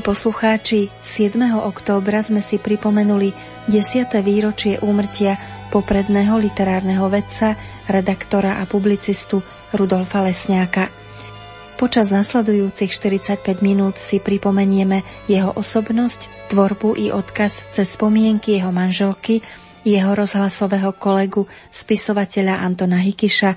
Milí poslucháči, 7. októbra sme si pripomenuli 10. výročie úmrtia popredného literárneho vedca, redaktora a publicistu Rudolfa Lesňáka. Počas nasledujúcich 45 minút si pripomenieme jeho osobnosť, tvorbu i odkaz cez spomienky jeho manželky, jeho rozhlasového kolegu, spisovateľa Antona Hikiša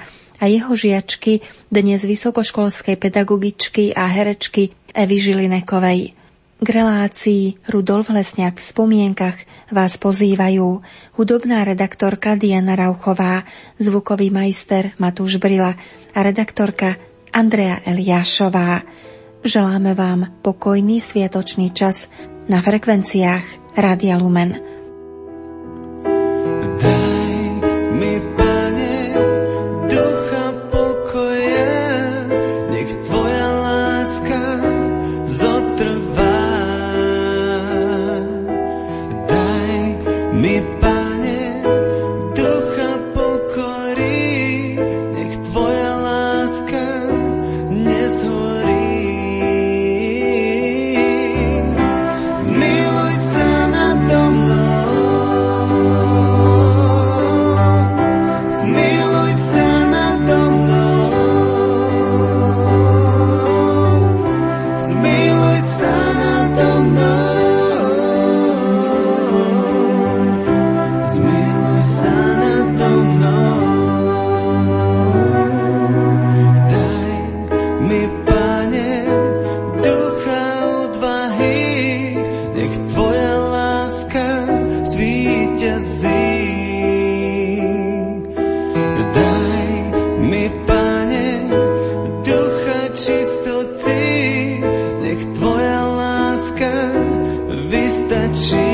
a jeho žiačky, dnes vysokoškolskej pedagogičky a herečky Evy Žilinekovej. K relácii Rudolf Lesňák v spomienkach vás pozývajú hudobná redaktorka Diana Rauchová, zvukový majster Matúš Brila a redaktorka Andrea Eliášová. Želáme vám pokojný sviatočný čas na frekvenciách Radia Lumen. This ci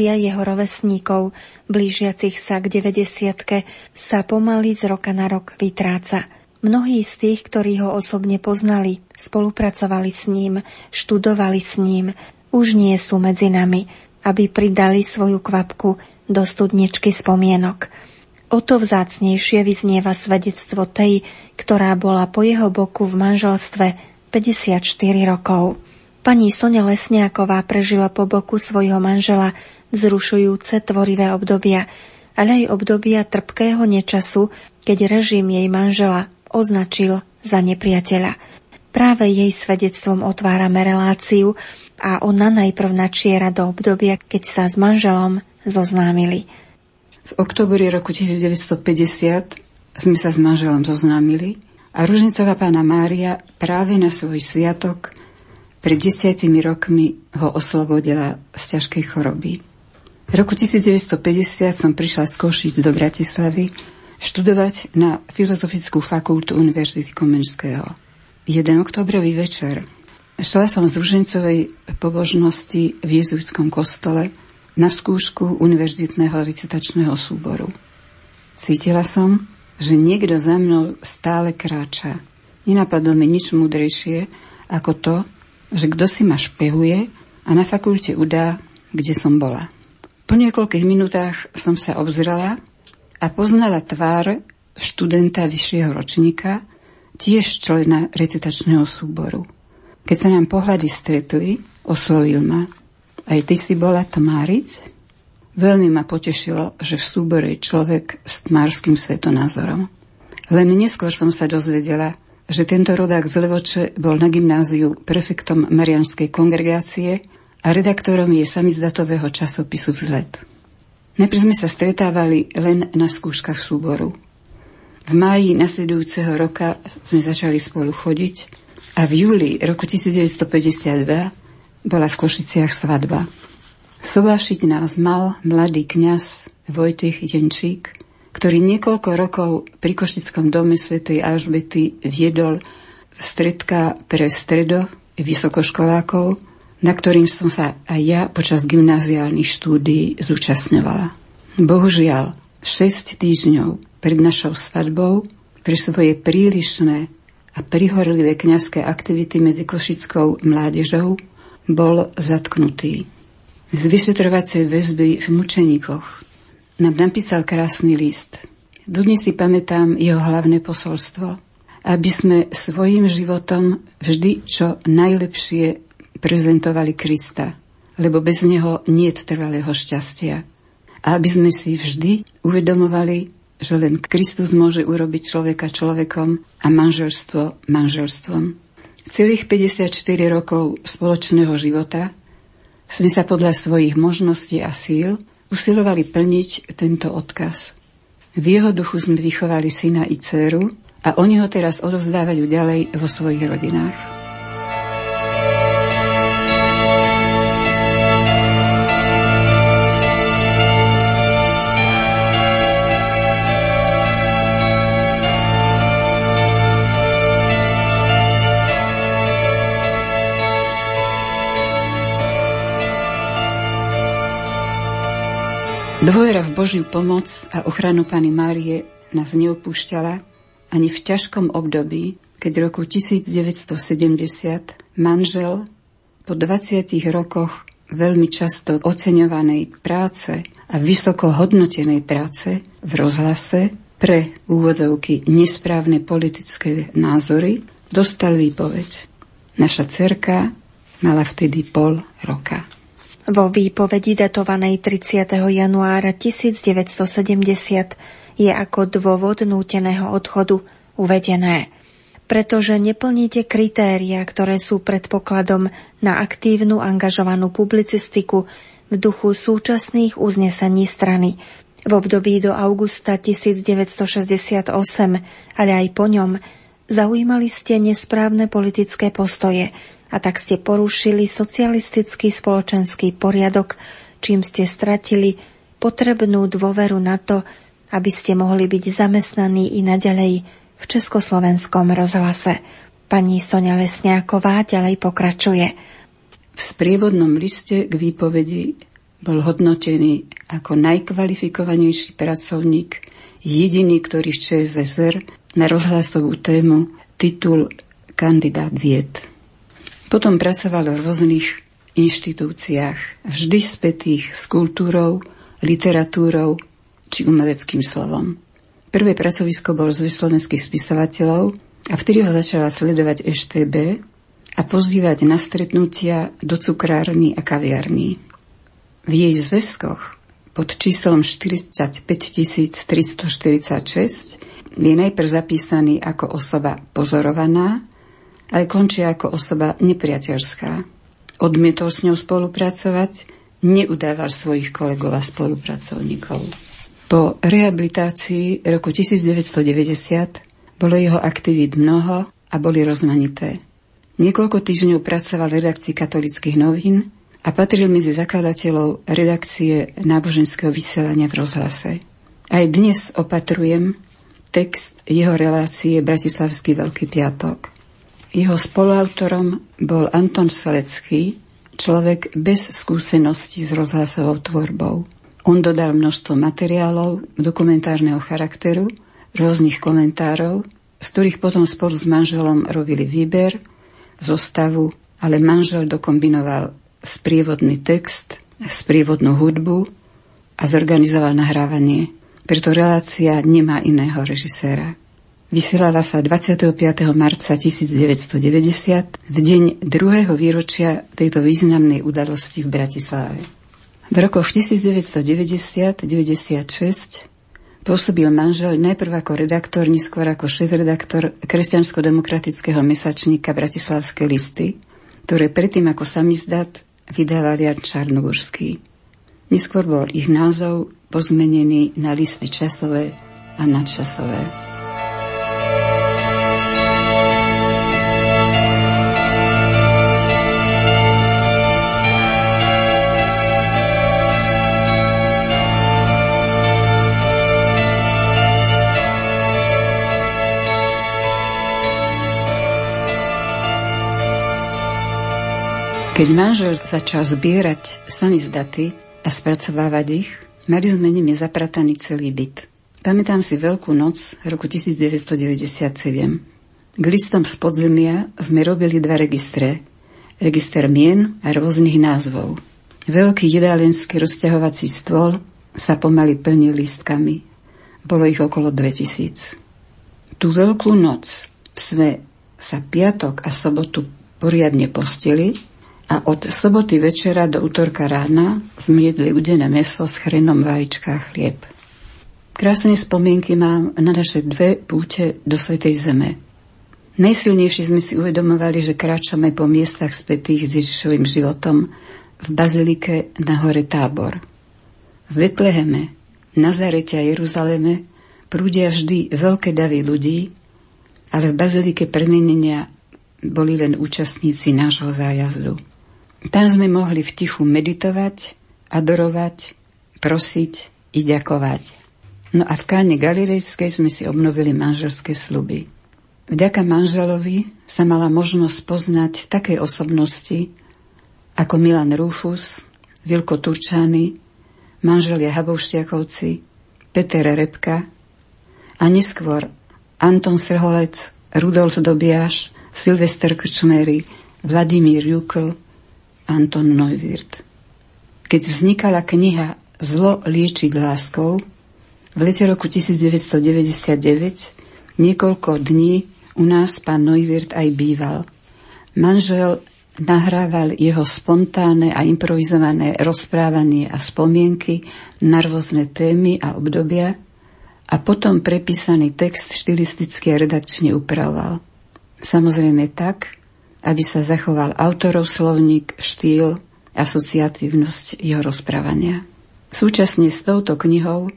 Generácia jeho rovesníkov, blížiacich sa k 90 sa pomaly z roka na rok vytráca. Mnohí z tých, ktorí ho osobne poznali, spolupracovali s ním, študovali s ním, už nie sú medzi nami, aby pridali svoju kvapku do studničky spomienok. O to vzácnejšie vyznieva svedectvo tej, ktorá bola po jeho boku v manželstve 54 rokov. Pani Sonia Lesniaková prežila po boku svojho manžela vzrušujúce tvorivé obdobia, ale aj obdobia trpkého nečasu, keď režim jej manžela označil za nepriateľa. Práve jej svedectvom otvárame reláciu a ona najprv načiera do obdobia, keď sa s manželom zoznámili. V oktobri roku 1950 sme sa s manželom zoznámili a Ružnicová pána Mária práve na svoj sviatok pred desiatimi rokmi ho oslobodila z ťažkej choroby. V roku 1950 som prišla z Košic do Bratislavy študovať na Filozofickú fakultu Univerzity Komenského. Jeden oktobrový večer šla som z Ružencovej pobožnosti v jezuitskom kostole na skúšku univerzitného recitačného súboru. Cítila som, že niekto za mnou stále kráča. Nenapadlo mi nič múdrejšie ako to, že kto si ma špehuje a na fakulte udá, kde som bola. Po niekoľkých minútach som sa obzrela a poznala tvár študenta vyššieho ročníka, tiež člena recitačného súboru. Keď sa nám pohľady stretli, oslovil ma. Aj ty si bola tmáric? Veľmi ma potešilo, že v súbore je človek s tmárským svetonázorom. Len neskôr som sa dozvedela, že tento rodák z Levoče bol na gymnáziu prefektom Marianskej kongregácie a redaktorom je samizdatového časopisu Vzlet. Najprv sme sa stretávali len na skúškach súboru. V máji nasledujúceho roka sme začali spolu chodiť a v júli roku 1952 bola v Košiciach svadba. Sobášiť nás mal mladý kňaz Vojtech Jenčík, ktorý niekoľko rokov pri Košickom dome svätej Alžbety viedol stredka pre stredo vysokoškolákov, na ktorým som sa aj ja počas gymnáziálnych štúdií zúčastňovala. Bohužiaľ, 6 týždňov pred našou svadbou pre svoje prílišné a prihorlivé kňazské aktivity medzi košickou mládežou bol zatknutý. Z vyšetrovacej väzby v mučeníkoch nám napísal krásny list. Dodnes si pamätám jeho hlavné posolstvo, aby sme svojim životom vždy čo najlepšie prezentovali Krista, lebo bez neho nie je trvalého šťastia. A aby sme si vždy uvedomovali, že len Kristus môže urobiť človeka človekom a manželstvo manželstvom. Celých 54 rokov spoločného života sme sa podľa svojich možností a síl usilovali plniť tento odkaz. V jeho duchu sme vychovali syna i dceru a oni ho teraz odovzdávajú ďalej vo svojich rodinách. Dôvera v Božiu pomoc a ochranu Pany Márie nás neopúšťala ani v ťažkom období, keď roku 1970 manžel po 20 rokoch veľmi často oceňovanej práce a vysoko hodnotenej práce v rozhlase pre úvodzovky nesprávne politické názory dostal výpoveď. Naša cerka mala vtedy pol roka. Vo výpovedi datovanej 30. januára 1970 je ako dôvod núteného odchodu uvedené pretože neplníte kritéria, ktoré sú predpokladom na aktívnu angažovanú publicistiku v duchu súčasných uznesení strany. V období do augusta 1968, ale aj po ňom, zaujímali ste nesprávne politické postoje, a tak ste porušili socialistický spoločenský poriadok, čím ste stratili potrebnú dôveru na to, aby ste mohli byť zamestnaní i naďalej v Československom rozhlase. Pani Sonia Lesňáková ďalej pokračuje. V sprievodnom liste k výpovedi bol hodnotený ako najkvalifikovanejší pracovník, jediný, ktorý v ČSSR na rozhlasovú tému titul kandidát vied. Potom pracoval v rôznych inštitúciách, vždy spätých s kultúrou, literatúrou či umeleckým slovom. Prvé pracovisko bol z slovenských spisovateľov a vtedy ho začala sledovať EŠTB a pozývať na stretnutia do cukrárny a kaviarní. V jej zväzkoch pod číslom 45 346 je najprv zapísaný ako osoba pozorovaná ale končia ako osoba nepriateľská. Odmietol s ňou spolupracovať, neudával svojich kolegov a spolupracovníkov. Po rehabilitácii roku 1990 bolo jeho aktivít mnoho a boli rozmanité. Niekoľko týždňov pracoval v redakcii katolických novín a patril medzi zakladateľov redakcie náboženského vysielania v rozhlase. Aj dnes opatrujem text jeho relácie Bratislavský Veľký piatok. Jeho spoluautorom bol Anton Svalecký, človek bez skúseností s rozhlasovou tvorbou. On dodal množstvo materiálov dokumentárneho charakteru, rôznych komentárov, z ktorých potom spolu s manželom robili výber, zostavu, ale manžel dokombinoval sprievodný text, sprievodnú hudbu a zorganizoval nahrávanie. Preto relácia nemá iného režiséra. Vysielala sa 25. marca 1990 v deň druhého výročia tejto významnej udalosti v Bratislave. V rokoch 1990-96 pôsobil manžel najprv ako redaktor, neskôr ako šéf-redaktor kresťansko-demokratického mesačníka Bratislavské listy, ktoré predtým ako samizdat vydával Jan Čarnogurský. Neskôr bol ich názov pozmenený na listy časové a nadčasové. Keď manžel začal zbierať samizdaty a spracovávať ich, mali sme nimi zaprataný celý byt. Pamätám si Veľkú noc roku 1997. K listom z podzemia sme robili dva registre. Register mien a rôznych názvov. Veľký jedálenský rozťahovací stôl sa pomaly plnil listkami. Bolo ich okolo 2000. Tú veľkú noc sme sa piatok a sobotu poriadne postili a od soboty večera do útorka rána sme jedli udené meso s chrenom, vajíčka a chlieb. Krásne spomienky mám na naše dve púte do Svetej Zeme. Najsilnejšie sme si uvedomovali, že kráčame po miestach spätých s Ježišovým životom v Bazilike na hore Tábor. V Betleheme, Nazarete a Jeruzaleme prúdia vždy veľké davy ľudí, ale v Bazilike premenenia boli len účastníci nášho zájazdu. Tam sme mohli v tichu meditovať, adorovať, prosiť i ďakovať. No a v káne Galilejskej sme si obnovili manželské sluby. Vďaka manželovi sa mala možnosť poznať také osobnosti ako Milan Rúfus, Vilko Turčány, manželia Habouštiakovci, Peter Repka a neskôr Anton Srholec, Rudolf Dobiaš, Silvester Krčmery, Vladimír Jukl, Anton Neuwirth. Keď vznikala kniha Zlo liečiť láskou, v lete roku 1999 niekoľko dní u nás pán Neuwirth aj býval. Manžel nahrával jeho spontánne a improvizované rozprávanie a spomienky na rôzne témy a obdobia a potom prepísaný text štilisticky a redakčne upravoval. Samozrejme tak, aby sa zachoval autorov slovník, štýl, asociatívnosť jeho rozprávania. Súčasne s touto knihou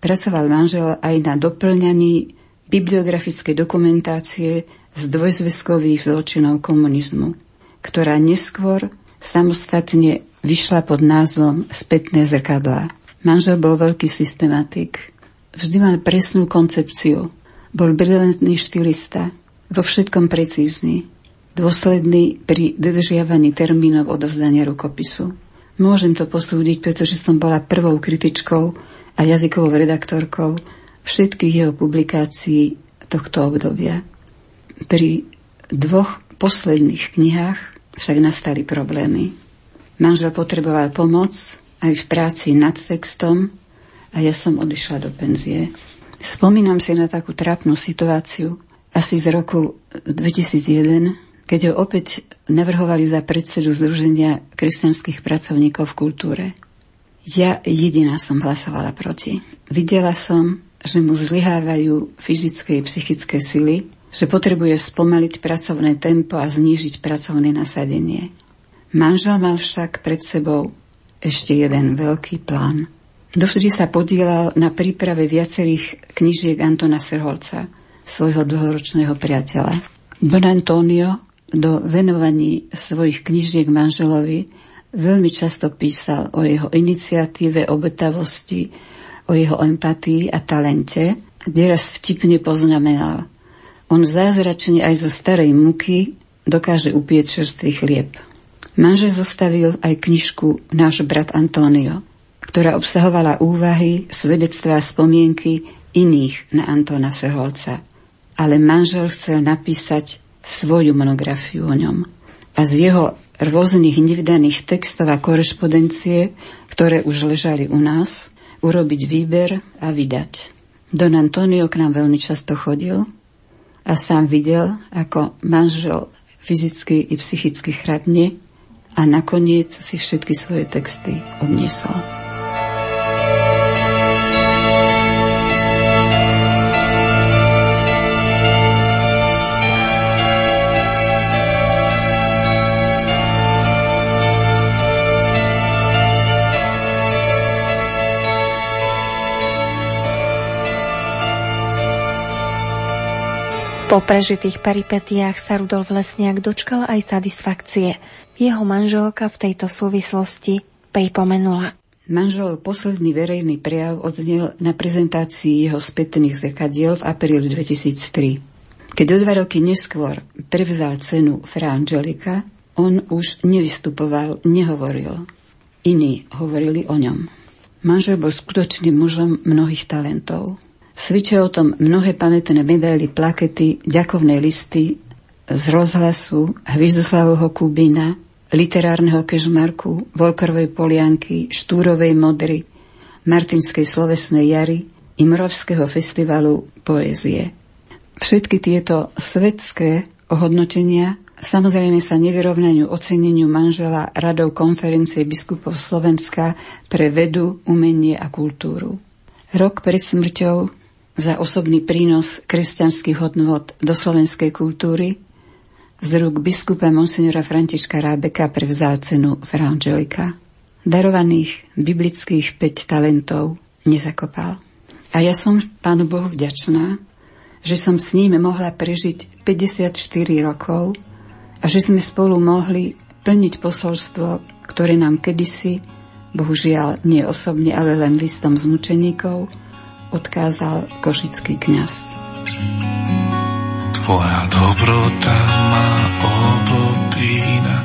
pracoval manžel aj na doplňaní bibliografickej dokumentácie z dvojzveskových zločinov komunizmu, ktorá neskôr samostatne vyšla pod názvom Spätné zrkadlá. Manžel bol veľký systematik. Vždy mal presnú koncepciu. Bol brilantný štylista, vo všetkom precízny dôsledný pri dodržiavaní termínov odovzdania rukopisu. Môžem to posúdiť, pretože som bola prvou kritičkou a jazykovou redaktorkou všetkých jeho publikácií tohto obdobia. Pri dvoch posledných knihách však nastali problémy. Manžel potreboval pomoc aj v práci nad textom a ja som odišla do penzie. Spomínam si na takú trápnu situáciu asi z roku 2001, keď ho opäť navrhovali za predsedu Združenia kresťanských pracovníkov v kultúre. Ja jediná som hlasovala proti. Videla som, že mu zlyhávajú fyzické a psychické sily, že potrebuje spomaliť pracovné tempo a znížiť pracovné nasadenie. Manžel mal však pred sebou ešte jeden veľký plán. Dovtedy sa podielal na príprave viacerých knižiek Antona Srholca, svojho dlhoročného priateľa. Don Antonio do venovaní svojich knižiek manželovi veľmi často písal o jeho iniciatíve, obetavosti, o jeho empatii a talente, kde raz vtipne poznamenal. On zázračne aj zo starej muky dokáže upieť čerstvý chlieb. Manžel zostavil aj knižku Náš brat Antonio, ktorá obsahovala úvahy, svedectvá a spomienky iných na Antona Serholca. Ale manžel chcel napísať svoju monografiu o ňom. A z jeho rôznych nevydaných textov a korešpondencie, ktoré už ležali u nás, urobiť výber a vydať. Don Antonio k nám veľmi často chodil a sám videl, ako manžel fyzicky i psychicky chradne a nakoniec si všetky svoje texty odniesol. Po prežitých peripetiách sa Rudolf Lesniak dočkal aj satisfakcie. Jeho manželka v tejto súvislosti pripomenula. Manželov posledný verejný prejav odznel na prezentácii jeho spätných zrkadiel v apríli 2003. Keď o dva roky neskôr prevzal cenu Fra Angelika, On už nevystupoval, nehovoril. Iní hovorili o ňom. Manžel bol skutočným mužom mnohých talentov. Svičia o tom mnohé pamätné medaily, plakety, ďakovné listy z rozhlasu Hviezdoslavovho Kubína, literárneho kežmarku, Volkerovej polianky, Štúrovej modry, Martinskej slovesnej jary, Imrovského festivalu poézie. Všetky tieto svetské ohodnotenia samozrejme sa nevyrovnajú oceneniu manžela radov konferencie biskupov Slovenska pre vedu, umenie a kultúru. Rok pred smrťou za osobný prínos kresťanských hodnot do slovenskej kultúry z rúk biskupa monsignora Františka Rábeka prevzal cenu Fra Angelika. Darovaných biblických 5 talentov nezakopal. A ja som Pánu Bohu vďačná, že som s ním mohla prežiť 54 rokov a že sme spolu mohli plniť posolstvo, ktoré nám kedysi, bohužiaľ nie osobne, ale len listom z mučeníkov, odkázal košický kňaz. Tvoja dobrota ma obopína,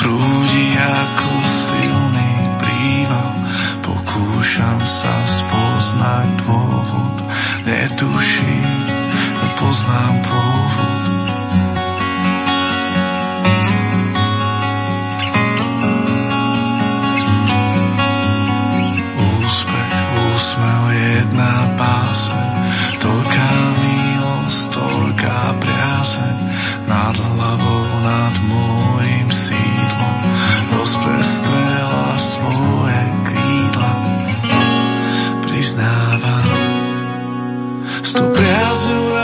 prúdi ako silný príval. Pokúšam sa spoznať dôvod, netuším, poznám pôvod. Jedna páse, toľká milosť, toľká priazeň, nad hlavou, nad môjim sídlom, rozprestrela svoje krídla. Priznávam, sto priazňou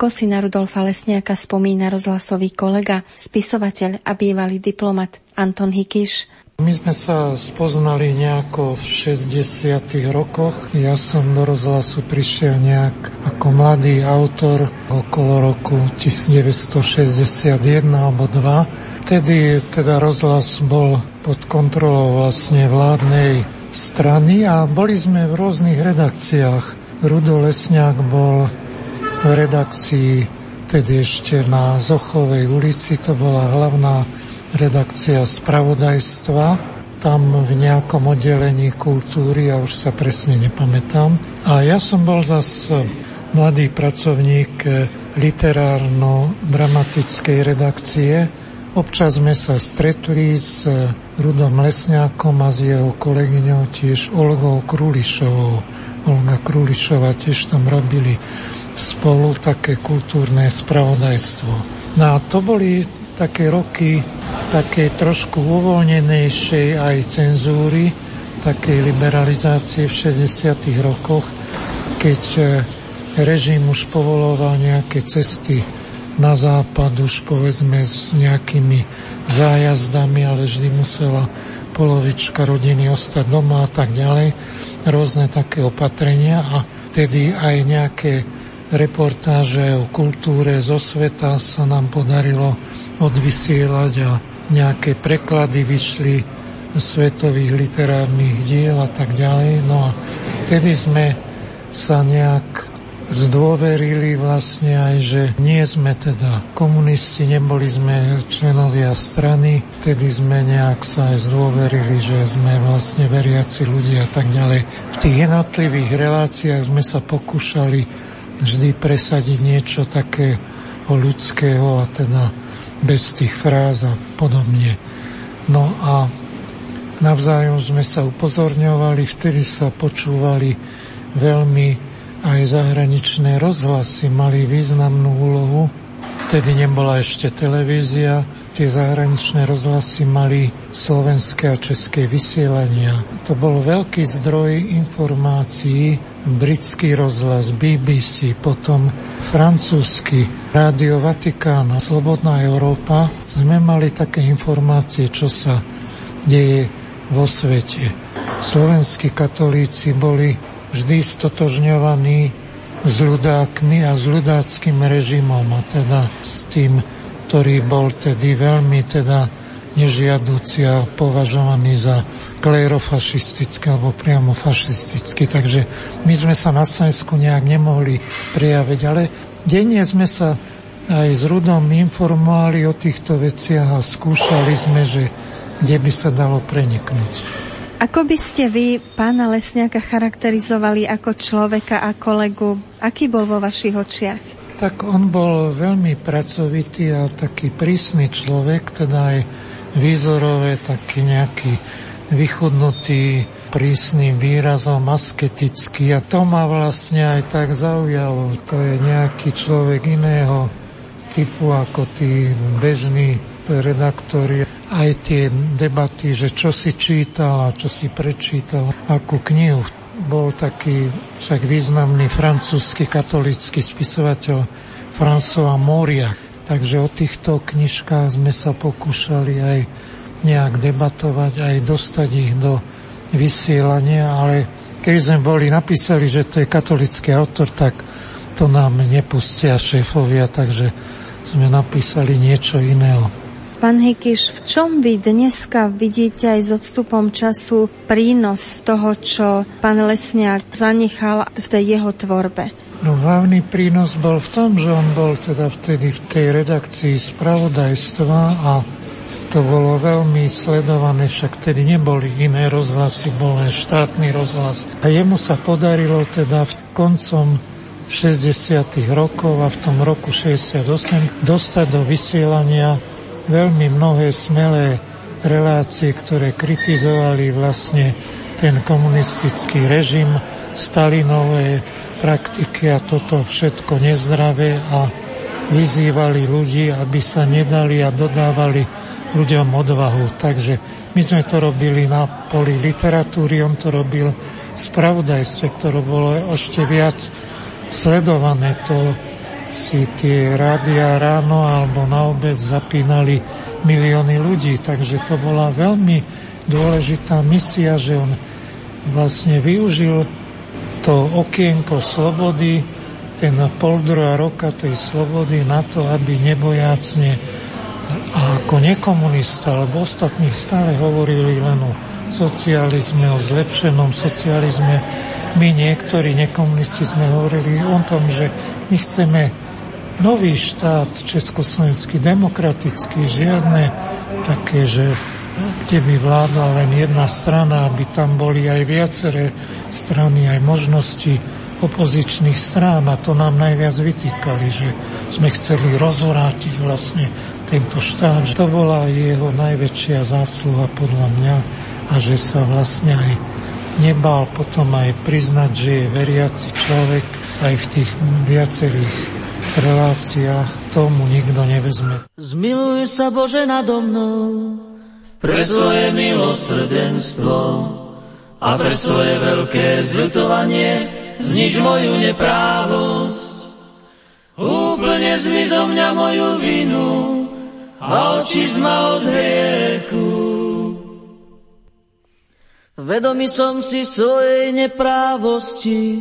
ako si na Rudolfa Lesniaka spomína rozhlasový kolega, spisovateľ a bývalý diplomat Anton Hikiš, my sme sa spoznali nejako v 60. rokoch. Ja som do rozhlasu prišiel nejak ako mladý autor okolo roku 1961 alebo 2. Vtedy teda rozhlas bol pod kontrolou vlastne vládnej strany a boli sme v rôznych redakciách. Rudo Lesňák bol v redakcii tedy ešte na Zochovej ulici, to bola hlavná redakcia spravodajstva, tam v nejakom oddelení kultúry, ja už sa presne nepamätám. A ja som bol zas mladý pracovník literárno-dramatickej redakcie. Občas sme sa stretli s Rudom Lesňákom a s jeho kolegyňou tiež Olgou Krulišovou. Olga Krulišova tiež tam robili spolu také kultúrne spravodajstvo. No a to boli také roky také trošku uvoľnenejšej aj cenzúry, takej liberalizácie v 60. rokoch, keď e, režim už povoloval nejaké cesty na západ už povedzme s nejakými zájazdami, ale vždy musela polovička rodiny ostať doma a tak ďalej. Rôzne také opatrenia a vtedy aj nejaké reportáže o kultúre zo sveta sa nám podarilo odvysielať a nejaké preklady vyšli svetových literárnych diel a tak ďalej. No a vtedy sme sa nejak zdôverili vlastne aj, že nie sme teda komunisti, neboli sme členovia strany, vtedy sme nejak sa aj zdôverili, že sme vlastne veriaci ľudia a tak ďalej. V tých jednotlivých reláciách sme sa pokúšali vždy presadiť niečo také o ľudského a teda bez tých fráz a podobne. No a navzájom sme sa upozorňovali, vtedy sa počúvali veľmi aj zahraničné rozhlasy mali významnú úlohu. Vtedy nebola ešte televízia, tie zahraničné rozhlasy mali slovenské a české vysielania. To bol veľký zdroj informácií, britský rozhlas, BBC, potom francúzsky, Rádio Vatikána, Slobodná Európa. Sme mali také informácie, čo sa deje vo svete. Slovenskí katolíci boli vždy stotožňovaný s ľudákmi a s ľudáckým režimom a teda s tým, ktorý bol tedy veľmi teda nežiadúci a považovaný za klérofašistický alebo priamo fašistický. Takže my sme sa na Slovensku nejak nemohli prejaviť, ale denne sme sa aj s Rudom informovali o týchto veciach a skúšali sme, že kde by sa dalo preniknúť. Ako by ste vy pána Lesňáka charakterizovali ako človeka a kolegu? Aký bol vo vašich očiach? Tak on bol veľmi pracovitý a taký prísny človek, teda aj výzorové, taký nejaký vychudnutý prísnym výrazom, asketický a to ma vlastne aj tak zaujalo. To je nejaký človek iného typu ako tí bežní redaktori aj tie debaty, že čo si čítal a čo si prečítal, akú knihu. Bol taký však významný francúzsky katolický spisovateľ François Moria. Takže o týchto knižkách sme sa pokúšali aj nejak debatovať, aj dostať ich do vysielania, ale keď sme boli napísali, že to je katolický autor, tak to nám nepustia šéfovia, takže sme napísali niečo iného. Pán Hikiš, v čom vy dneska vidíte aj s odstupom času prínos toho, čo pán Lesniak zanechal v tej jeho tvorbe? No hlavný prínos bol v tom, že on bol teda vtedy v tej redakcii spravodajstva a to bolo veľmi sledované, však tedy neboli iné rozhlasy, bol len štátny rozhlas. A jemu sa podarilo teda v koncom 60. rokov a v tom roku 68 dostať do vysielania veľmi mnohé smelé relácie, ktoré kritizovali vlastne ten komunistický režim, Stalinové praktiky a toto všetko nezdravé a vyzývali ľudí, aby sa nedali a dodávali ľuďom odvahu. Takže my sme to robili na poli literatúry, on to robil spravodajstve, ktoré bolo ešte viac sledované. To si tie rádia ráno alebo na obec zapínali milióny ľudí, takže to bola veľmi dôležitá misia, že on vlastne využil to okienko slobody, ten pol druhá roka tej slobody na to, aby nebojácne a ako nekomunista, alebo ostatní stále hovorili len o socializme, o zlepšenom socializme. My niektorí nekomunisti sme hovorili o tom, že my chceme nový štát československý, demokratický, žiadne také, že kde by vládla len jedna strana, aby tam boli aj viaceré strany, aj možnosti opozičných strán a to nám najviac vytýkali, že sme chceli rozvrátiť vlastne tento štát. To bola jeho najväčšia zásluha podľa mňa a že sa vlastne aj nebal potom aj priznať, že je veriaci človek aj v tých viacerých reláciách tomu nikto nevezme. Zmiluj sa Bože nado mnou pre svoje milosrdenstvo a pre svoje veľké zľutovanie znič moju neprávosť. Úplne zmi zo mňa moju vinu a oči zma od hriechu. Vedomý som si svojej neprávosti,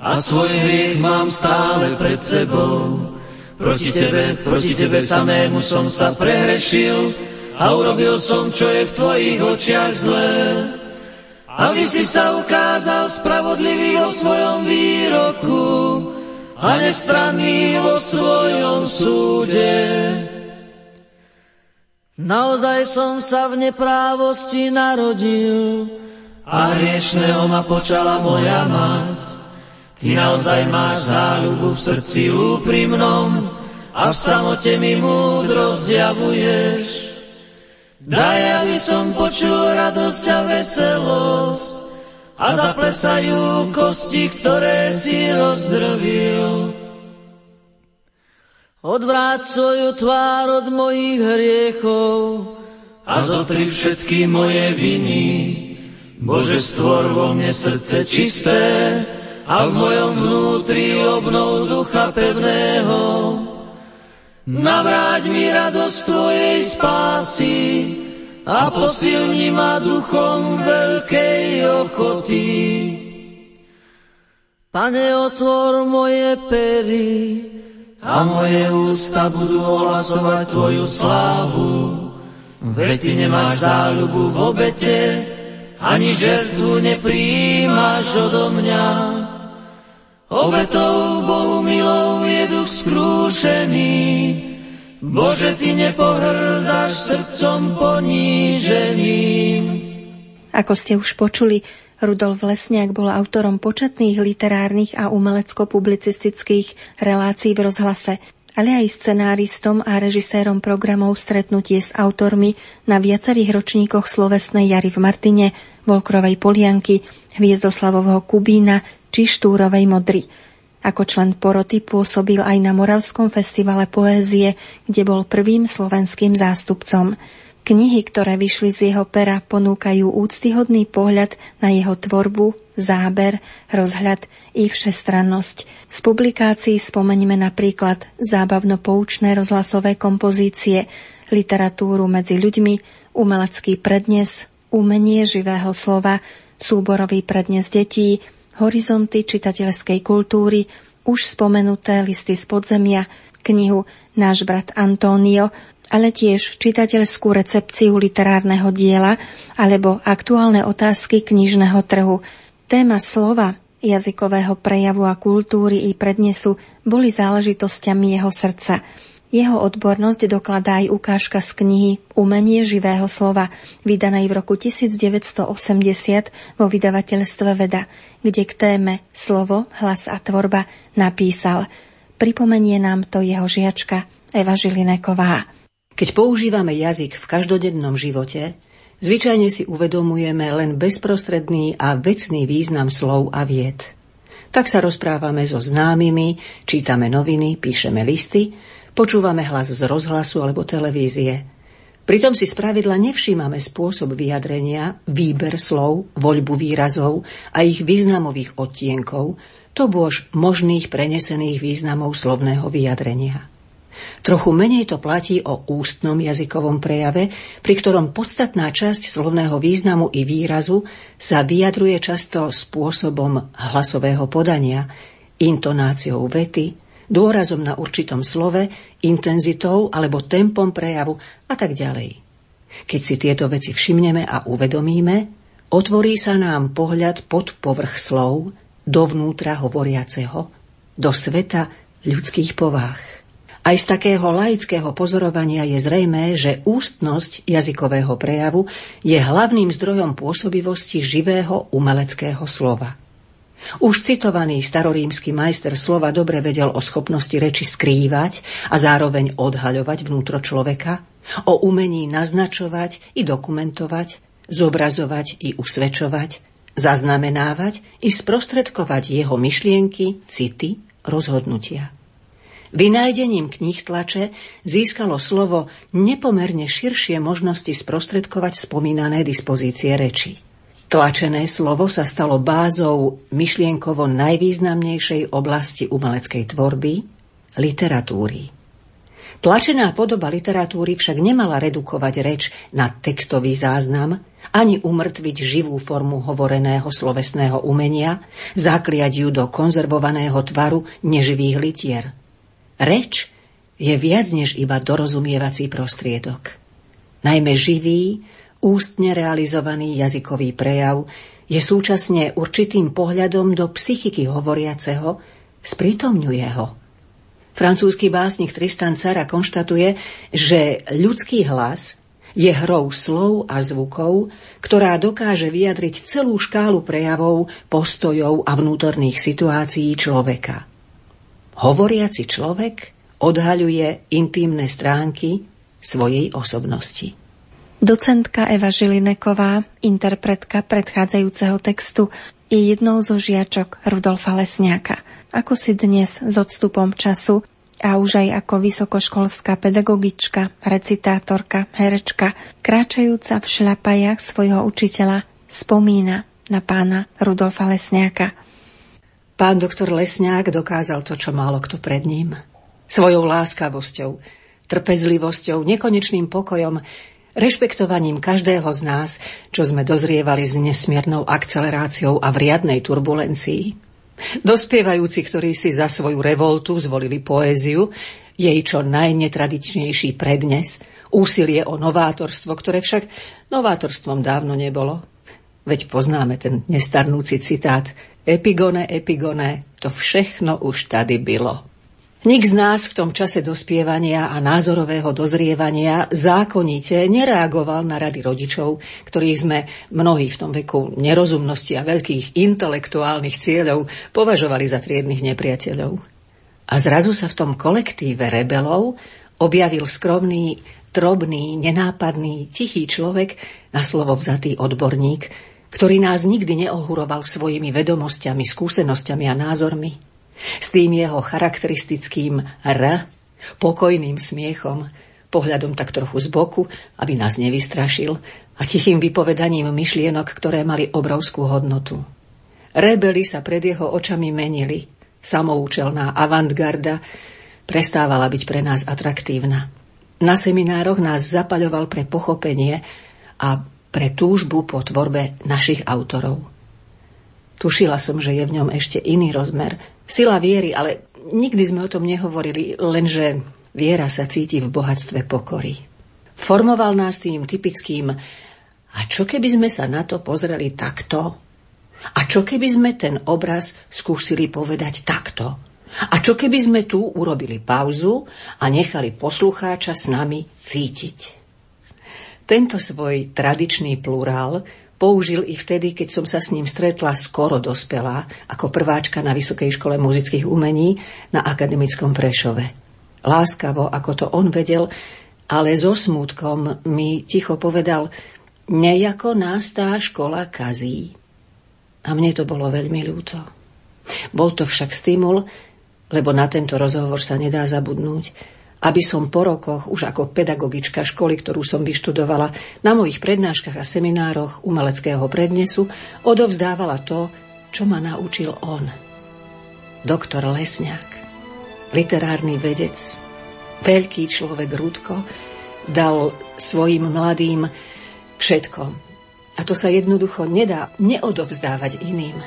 a svoj hriech mám stále pred sebou. Proti tebe, proti tebe samému som sa prehrešil a urobil som, čo je v tvojich očiach zlé. Aby si sa ukázal spravodlivý vo svojom výroku a nestranný vo svojom súde. Naozaj som sa v neprávosti narodil a hriešného ma počala moja mať. Ty naozaj máš záľubu v srdci úprimnom a v samote mi múdro zjavuješ. Daj, aby som počul radosť a veselosť a zaplesajú kosti, ktoré si rozdrvil. Odvráť svoju tvár od mojich hriechov a zotri všetky moje viny. Bože, stvor vo mne srdce čisté a v mojom vnútri obnov ducha pevného. Navráť mi radosť Tvojej spásy a posilni ma duchom veľkej ochoty. Pane, otvor moje pery a moje ústa budú ohlasovať Tvoju slávu. Veď Ty nemáš záľubu v obete, ani žertvu nepríjimaš odo mňa. Obetou Bohu milou je duch skrúšený, Bože, Ty nepohrdáš srdcom poníženým. Ako ste už počuli, Rudolf Lesniak bol autorom početných literárnych a umelecko-publicistických relácií v rozhlase, ale aj scenáristom a režisérom programov Stretnutie s autormi na viacerých ročníkoch Slovesnej jary v Martine, Volkrovej Polianky, Hviezdoslavovho Kubína či Štúrovej Modry. Ako člen poroty pôsobil aj na Moravskom festivale poézie, kde bol prvým slovenským zástupcom. Knihy, ktoré vyšli z jeho pera, ponúkajú úctyhodný pohľad na jeho tvorbu, záber, rozhľad i všestrannosť. Z publikácií spomeňme napríklad zábavno-poučné rozhlasové kompozície, literatúru medzi ľuďmi, umelecký prednes, umenie živého slova, súborový prednes detí, horizonty čitateľskej kultúry, už spomenuté listy z podzemia, knihu Náš brat Antonio, ale tiež čitateľskú recepciu literárneho diela alebo aktuálne otázky knižného trhu. Téma slova, jazykového prejavu a kultúry i prednesu boli záležitosťami jeho srdca. Jeho odbornosť dokladá aj ukážka z knihy Umenie živého slova, vydanej v roku 1980 vo vydavateľstve Veda, kde k téme Slovo, hlas a tvorba napísal. Pripomenie nám to jeho žiačka Eva Žilineková. Keď používame jazyk v každodennom živote, zvyčajne si uvedomujeme len bezprostredný a vecný význam slov a vied. Tak sa rozprávame so známymi, čítame noviny, píšeme listy, Počúvame hlas z rozhlasu alebo televízie. Pritom si spravidla nevšímame spôsob vyjadrenia, výber slov, voľbu výrazov a ich významových odtienkov, to bôž možných prenesených významov slovného vyjadrenia. Trochu menej to platí o ústnom jazykovom prejave, pri ktorom podstatná časť slovného významu i výrazu sa vyjadruje často spôsobom hlasového podania, intonáciou vety, dôrazom na určitom slove, intenzitou alebo tempom prejavu a tak ďalej. Keď si tieto veci všimneme a uvedomíme, otvorí sa nám pohľad pod povrch slov, dovnútra hovoriaceho, do sveta ľudských povách. Aj z takého laického pozorovania je zrejmé, že ústnosť jazykového prejavu je hlavným zdrojom pôsobivosti živého umeleckého slova. Už citovaný starorímsky majster slova dobre vedel o schopnosti reči skrývať a zároveň odhaľovať vnútro človeka, o umení naznačovať i dokumentovať, zobrazovať i usvedčovať, zaznamenávať i sprostredkovať jeho myšlienky, city, rozhodnutia. Vynájdením kníh tlače získalo slovo nepomerne širšie možnosti sprostredkovať spomínané dispozície reči. Tlačené slovo sa stalo bázou myšlienkovo najvýznamnejšej oblasti umeleckej tvorby – literatúry. Tlačená podoba literatúry však nemala redukovať reč na textový záznam, ani umrtviť živú formu hovoreného slovesného umenia, zakliať ju do konzervovaného tvaru neživých litier. Reč je viac než iba dorozumievací prostriedok. Najmä živý, ústne realizovaný jazykový prejav je súčasne určitým pohľadom do psychiky hovoriaceho, sprítomňuje ho. Francúzsky básnik Tristan Cara konštatuje, že ľudský hlas je hrou slov a zvukov, ktorá dokáže vyjadriť celú škálu prejavov, postojov a vnútorných situácií človeka. Hovoriaci človek odhaľuje intimné stránky svojej osobnosti. Docentka Eva Žilineková, interpretka predchádzajúceho textu, je jednou zo žiačok Rudolfa Lesňáka. Ako si dnes s odstupom času a už aj ako vysokoškolská pedagogička, recitátorka, herečka, kráčajúca v šľapajach svojho učiteľa, spomína na pána Rudolfa Lesňáka. Pán doktor Lesňák dokázal to, čo málo kto pred ním. Svojou láskavosťou, trpezlivosťou, nekonečným pokojom, rešpektovaním každého z nás, čo sme dozrievali s nesmiernou akceleráciou a v riadnej turbulencii. Dospievajúci, ktorí si za svoju revoltu zvolili poéziu, jej čo najnetradičnejší prednes, úsilie o novátorstvo, ktoré však novátorstvom dávno nebolo. Veď poznáme ten nestarnúci citát Epigone, epigone, to všechno už tady bylo. Nik z nás v tom čase dospievania a názorového dozrievania zákonite nereagoval na rady rodičov, ktorých sme mnohí v tom veku nerozumnosti a veľkých intelektuálnych cieľov považovali za triednych nepriateľov. A zrazu sa v tom kolektíve rebelov objavil skromný, drobný, nenápadný, tichý človek, na slovo vzatý odborník, ktorý nás nikdy neohuroval svojimi vedomosťami, skúsenosťami a názormi s tým jeho charakteristickým R, pokojným smiechom, pohľadom tak trochu z boku, aby nás nevystrašil, a tichým vypovedaním myšlienok, ktoré mali obrovskú hodnotu. Rebeli sa pred jeho očami menili. Samoučelná avantgarda prestávala byť pre nás atraktívna. Na seminároch nás zapaľoval pre pochopenie a pre túžbu po tvorbe našich autorov. Tušila som, že je v ňom ešte iný rozmer, Sila viery, ale nikdy sme o tom nehovorili, lenže viera sa cíti v bohatstve pokory. Formoval nás tým typickým a čo keby sme sa na to pozreli takto? A čo keby sme ten obraz skúsili povedať takto? A čo keby sme tu urobili pauzu a nechali poslucháča s nami cítiť? Tento svoj tradičný plurál použil i vtedy, keď som sa s ním stretla skoro dospelá, ako prváčka na Vysokej škole muzických umení na Akademickom Prešove. Láskavo, ako to on vedel, ale so smútkom mi ticho povedal, nejako nás tá škola kazí. A mne to bolo veľmi ľúto. Bol to však stimul, lebo na tento rozhovor sa nedá zabudnúť, aby som po rokoch, už ako pedagogička školy, ktorú som vyštudovala, na mojich prednáškach a seminároch umeleckého prednesu odovzdávala to, čo ma naučil on. Doktor Lesňák, literárny vedec, veľký človek Rudko, dal svojim mladým všetko. A to sa jednoducho nedá neodovzdávať iným.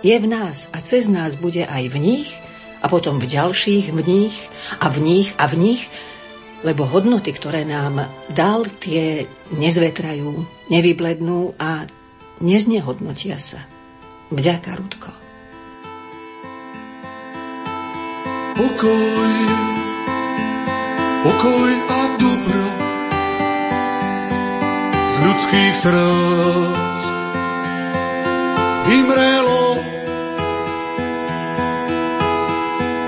Je v nás a cez nás bude aj v nich – a potom v ďalších v nich a v nich a v nich, lebo hodnoty, ktoré nám dal, tie nezvetrajú, nevyblednú a neznehodnotia sa. Vďaka, Rudko. Pokoj, pokoj a dobro z ľudských srdc vymrelo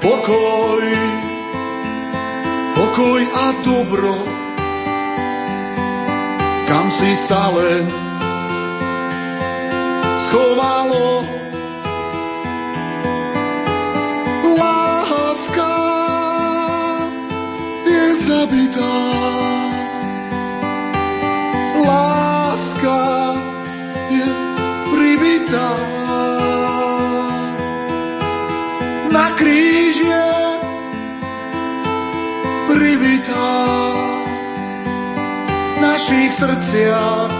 pokoj, pokoj a dobro, kam si sa len schovalo. Láska je zabitá, našich srdciach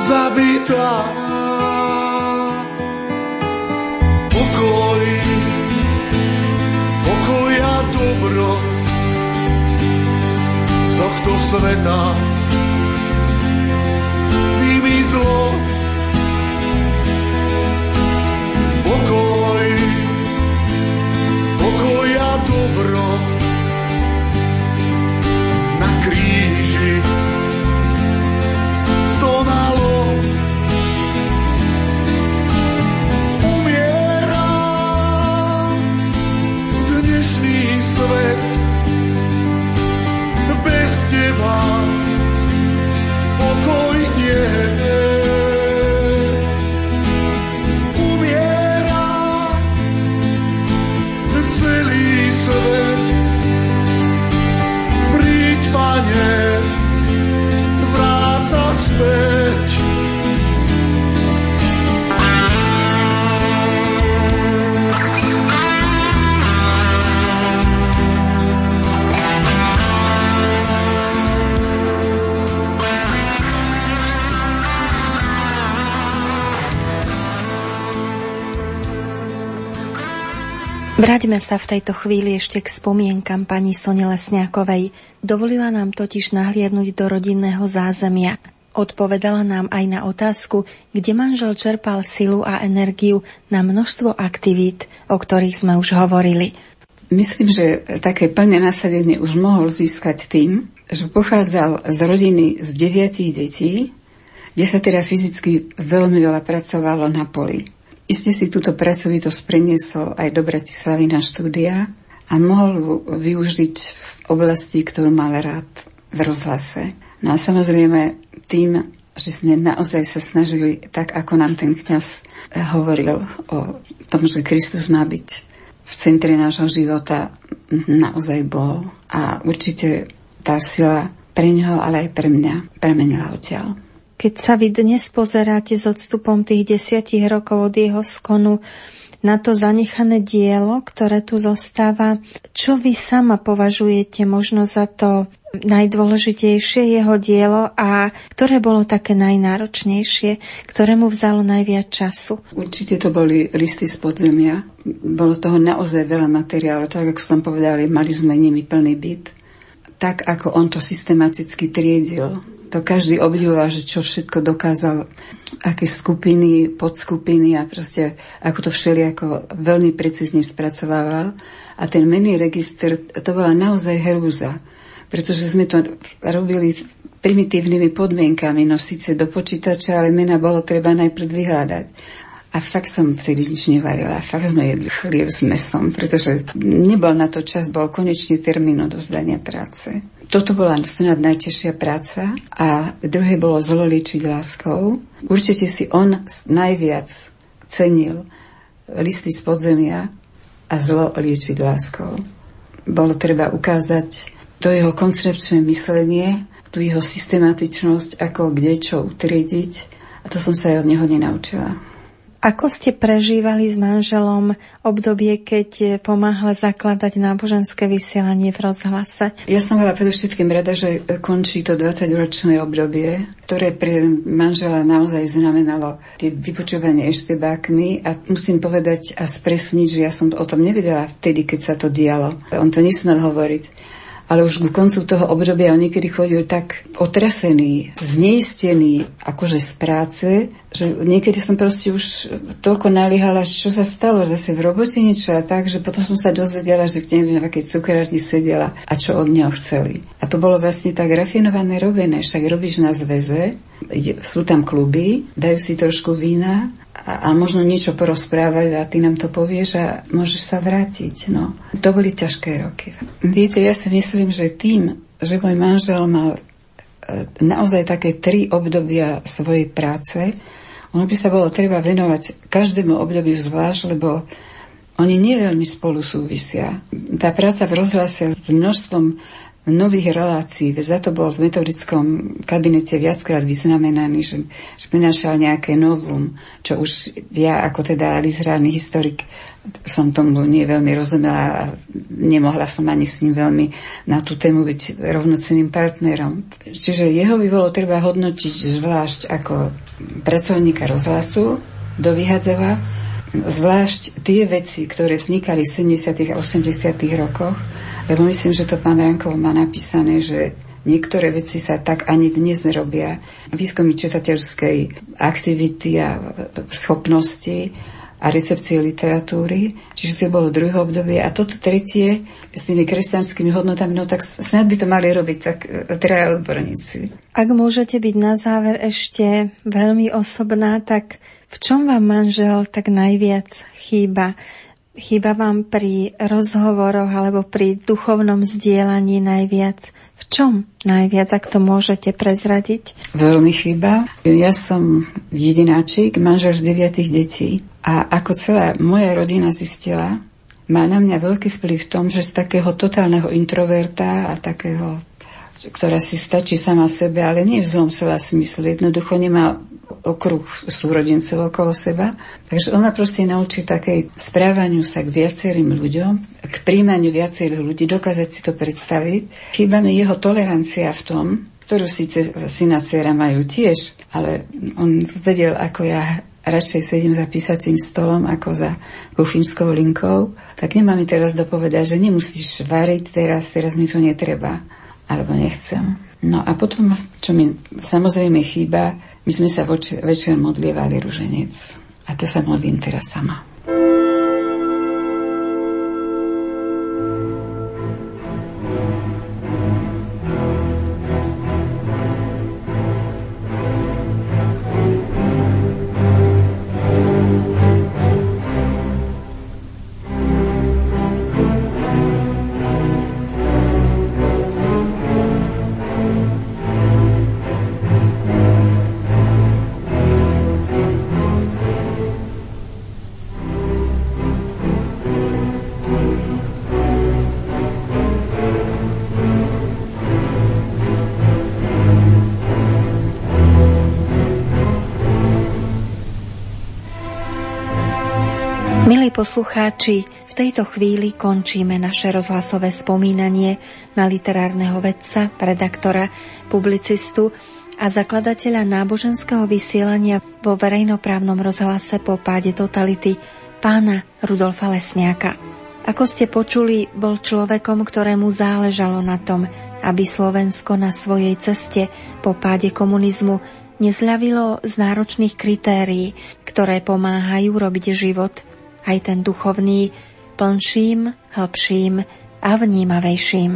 zabitá. Pokoj, pokoj a dobro z tohto sveta vymizlo. Pokoj, pokoj a dobro Vráťme sa v tejto chvíli ešte k spomienkam pani Sone Lesňákovej. Dovolila nám totiž nahliadnúť do rodinného zázemia. Odpovedala nám aj na otázku, kde manžel čerpal silu a energiu na množstvo aktivít, o ktorých sme už hovorili. Myslím, že také plné nasadenie už mohol získať tým, že pochádzal z rodiny z deviatich detí, kde sa teda fyzicky veľmi veľa pracovalo na poli. Isté si túto pracovitosť preniesol aj do Bratislavy na štúdia a mohol využiť v oblasti, ktorú mal rád v rozhlase. No a samozrejme tým, že sme naozaj sa snažili, tak ako nám ten kňaz hovoril o tom, že Kristus má byť v centre nášho života, naozaj bol. A určite tá sila pre ňoho, ale aj pre mňa premenila odtiaľ. Keď sa vy dnes pozeráte s odstupom tých desiatich rokov od jeho skonu na to zanechané dielo, ktoré tu zostáva, čo vy sama považujete možno za to najdôležitejšie jeho dielo a ktoré bolo také najnáročnejšie, ktoré mu vzalo najviac času? Určite to boli listy z podzemia. Bolo toho naozaj veľa materiálu. Tak ako som povedala, mali sme nimi plný byt. Tak ako on to systematicky triedil, to každý obdivoval, že čo všetko dokázal, aké skupiny, podskupiny a proste ako to všelijako veľmi precízne spracovával. A ten mený register, to bola naozaj hrúza, pretože sme to robili primitívnymi podmienkami, no síce do počítača, ale mena bolo treba najprv vyhľadať. A fakt som vtedy nič nevarila. Fakt sme jedli chlieb s mesom, pretože nebol na to čas, bol konečný termín odozdania práce. Toto bola snad najtežšia práca a druhé bolo zlo liečiť láskou. Určite si on najviac cenil listy z podzemia a zlo liečiť láskou. Bolo treba ukázať to jeho koncepčné myslenie, tú jeho systematičnosť, ako kde čo utriediť. A to som sa aj od neho nenaučila. Ako ste prežívali s manželom obdobie, keď pomáhal zakladať náboženské vysielanie v rozhlase? Ja som bola predovšetkým rada, že končí to 20-ročné obdobie, ktoré pre manžela naozaj znamenalo tie vypočúvanie eštebákmi a musím povedať a spresniť, že ja som o tom nevedela vtedy, keď sa to dialo. On to nesmel hovoriť ale už k koncu toho obdobia on niekedy chodil tak otrasený, zneistený akože z práce, že niekedy som proste už toľko naliehala, čo sa stalo, zase v robote niečo a tak, že potom som sa dozvedela, že neviem, v akej cukrárni sedela a čo od neho chceli. A to bolo vlastne tak rafinované robené, však robíš na zväze, sú tam kluby, dajú si trošku vína a, a možno niečo porozprávajú a ty nám to povieš a môžeš sa vrátiť. No. To boli ťažké roky. Viete, ja si myslím, že tým, že môj manžel mal e, naozaj také tri obdobia svojej práce, ono by sa bolo treba venovať každému obdobiu zvlášť, lebo oni neveľmi spolu súvisia. Tá práca v rozhlase s množstvom nových relácií, za to bol v metodickom kabinete viackrát vyznamenaný, že, že prinášal nejaké novum, čo už ja ako teda literárny historik som tomu nie veľmi rozumela a nemohla som ani s ním veľmi na tú tému byť rovnocenným partnerom. Čiže jeho by bolo treba hodnotiť zvlášť ako pracovníka rozhlasu do Vyhadzeva, zvlášť tie veci, ktoré vznikali v 70. a 80. rokoch, lebo myslím, že to pán Rankov má napísané, že Niektoré veci sa tak ani dnes nerobia. Výskumy čitateľskej aktivity a schopnosti a recepcie literatúry. Čiže to bolo druhé obdobie. A toto tretie s tými kresťanskými hodnotami, no tak snad by to mali robiť tak e, traja odborníci. Ak môžete byť na záver ešte veľmi osobná, tak v čom vám manžel tak najviac chýba? Chýba vám pri rozhovoroch alebo pri duchovnom zdieľaní najviac? V čom najviac, ak to môžete prezradiť? Veľmi chýba. Ja som jedináčik, manžel z deviatých detí. A ako celá moja rodina zistila, má na mňa veľký vplyv v tom, že z takého totálneho introverta a takého ktorá si stačí sama sebe, ale nie v zlom slova smysle. Jednoducho nemá okruh súrodencov okolo seba. Takže ona proste naučí takej správaniu sa k viacerým ľuďom, k príjmaniu viacerých ľudí, dokázať si to predstaviť. Chýba mi jeho tolerancia v tom, ktorú síce syna dcera majú tiež, ale on vedel, ako ja radšej sedím za písacím stolom ako za kuchynskou linkou, tak nemá mi teraz dopovedať, že nemusíš variť teraz, teraz mi to netreba alebo nechcem. No a potom, čo mi samozrejme chýba, my sme sa voč- večer modlievali ruženec. A to sa modlím teraz sama. Poslucháči, v tejto chvíli končíme naše rozhlasové spomínanie na literárneho vedca, redaktora, publicistu a zakladateľa náboženského vysielania vo verejnoprávnom rozhlase po páde totality pána Rudolfa Lesniaka. Ako ste počuli, bol človekom, ktorému záležalo na tom, aby Slovensko na svojej ceste po páde komunizmu nezľavilo z náročných kritérií, ktoré pomáhajú robiť život – aj ten duchovný, plnším, hlbším a vnímavejším.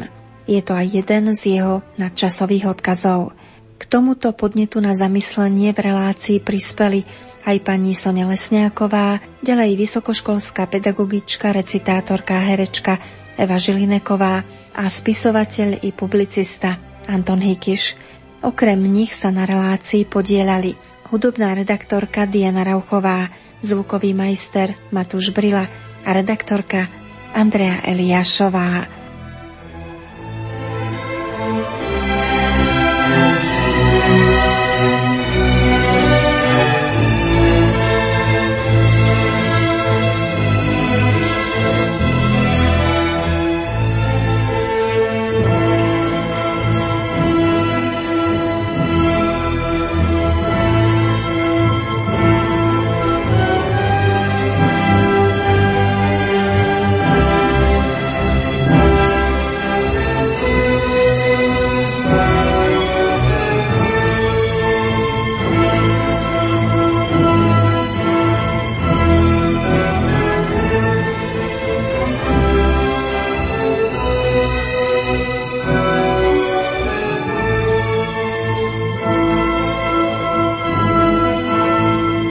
Je to aj jeden z jeho nadčasových odkazov. K tomuto podnetu na zamyslenie v relácii prispeli aj pani Sonia Lesňáková, ďalej vysokoškolská pedagogička, recitátorka, herečka Eva Žilineková a spisovateľ i publicista Anton Hikiš. Okrem nich sa na relácii podielali hudobná redaktorka Diana Rauchová, zvukový majster Matúš Brila a redaktorka Andrea Eliášová.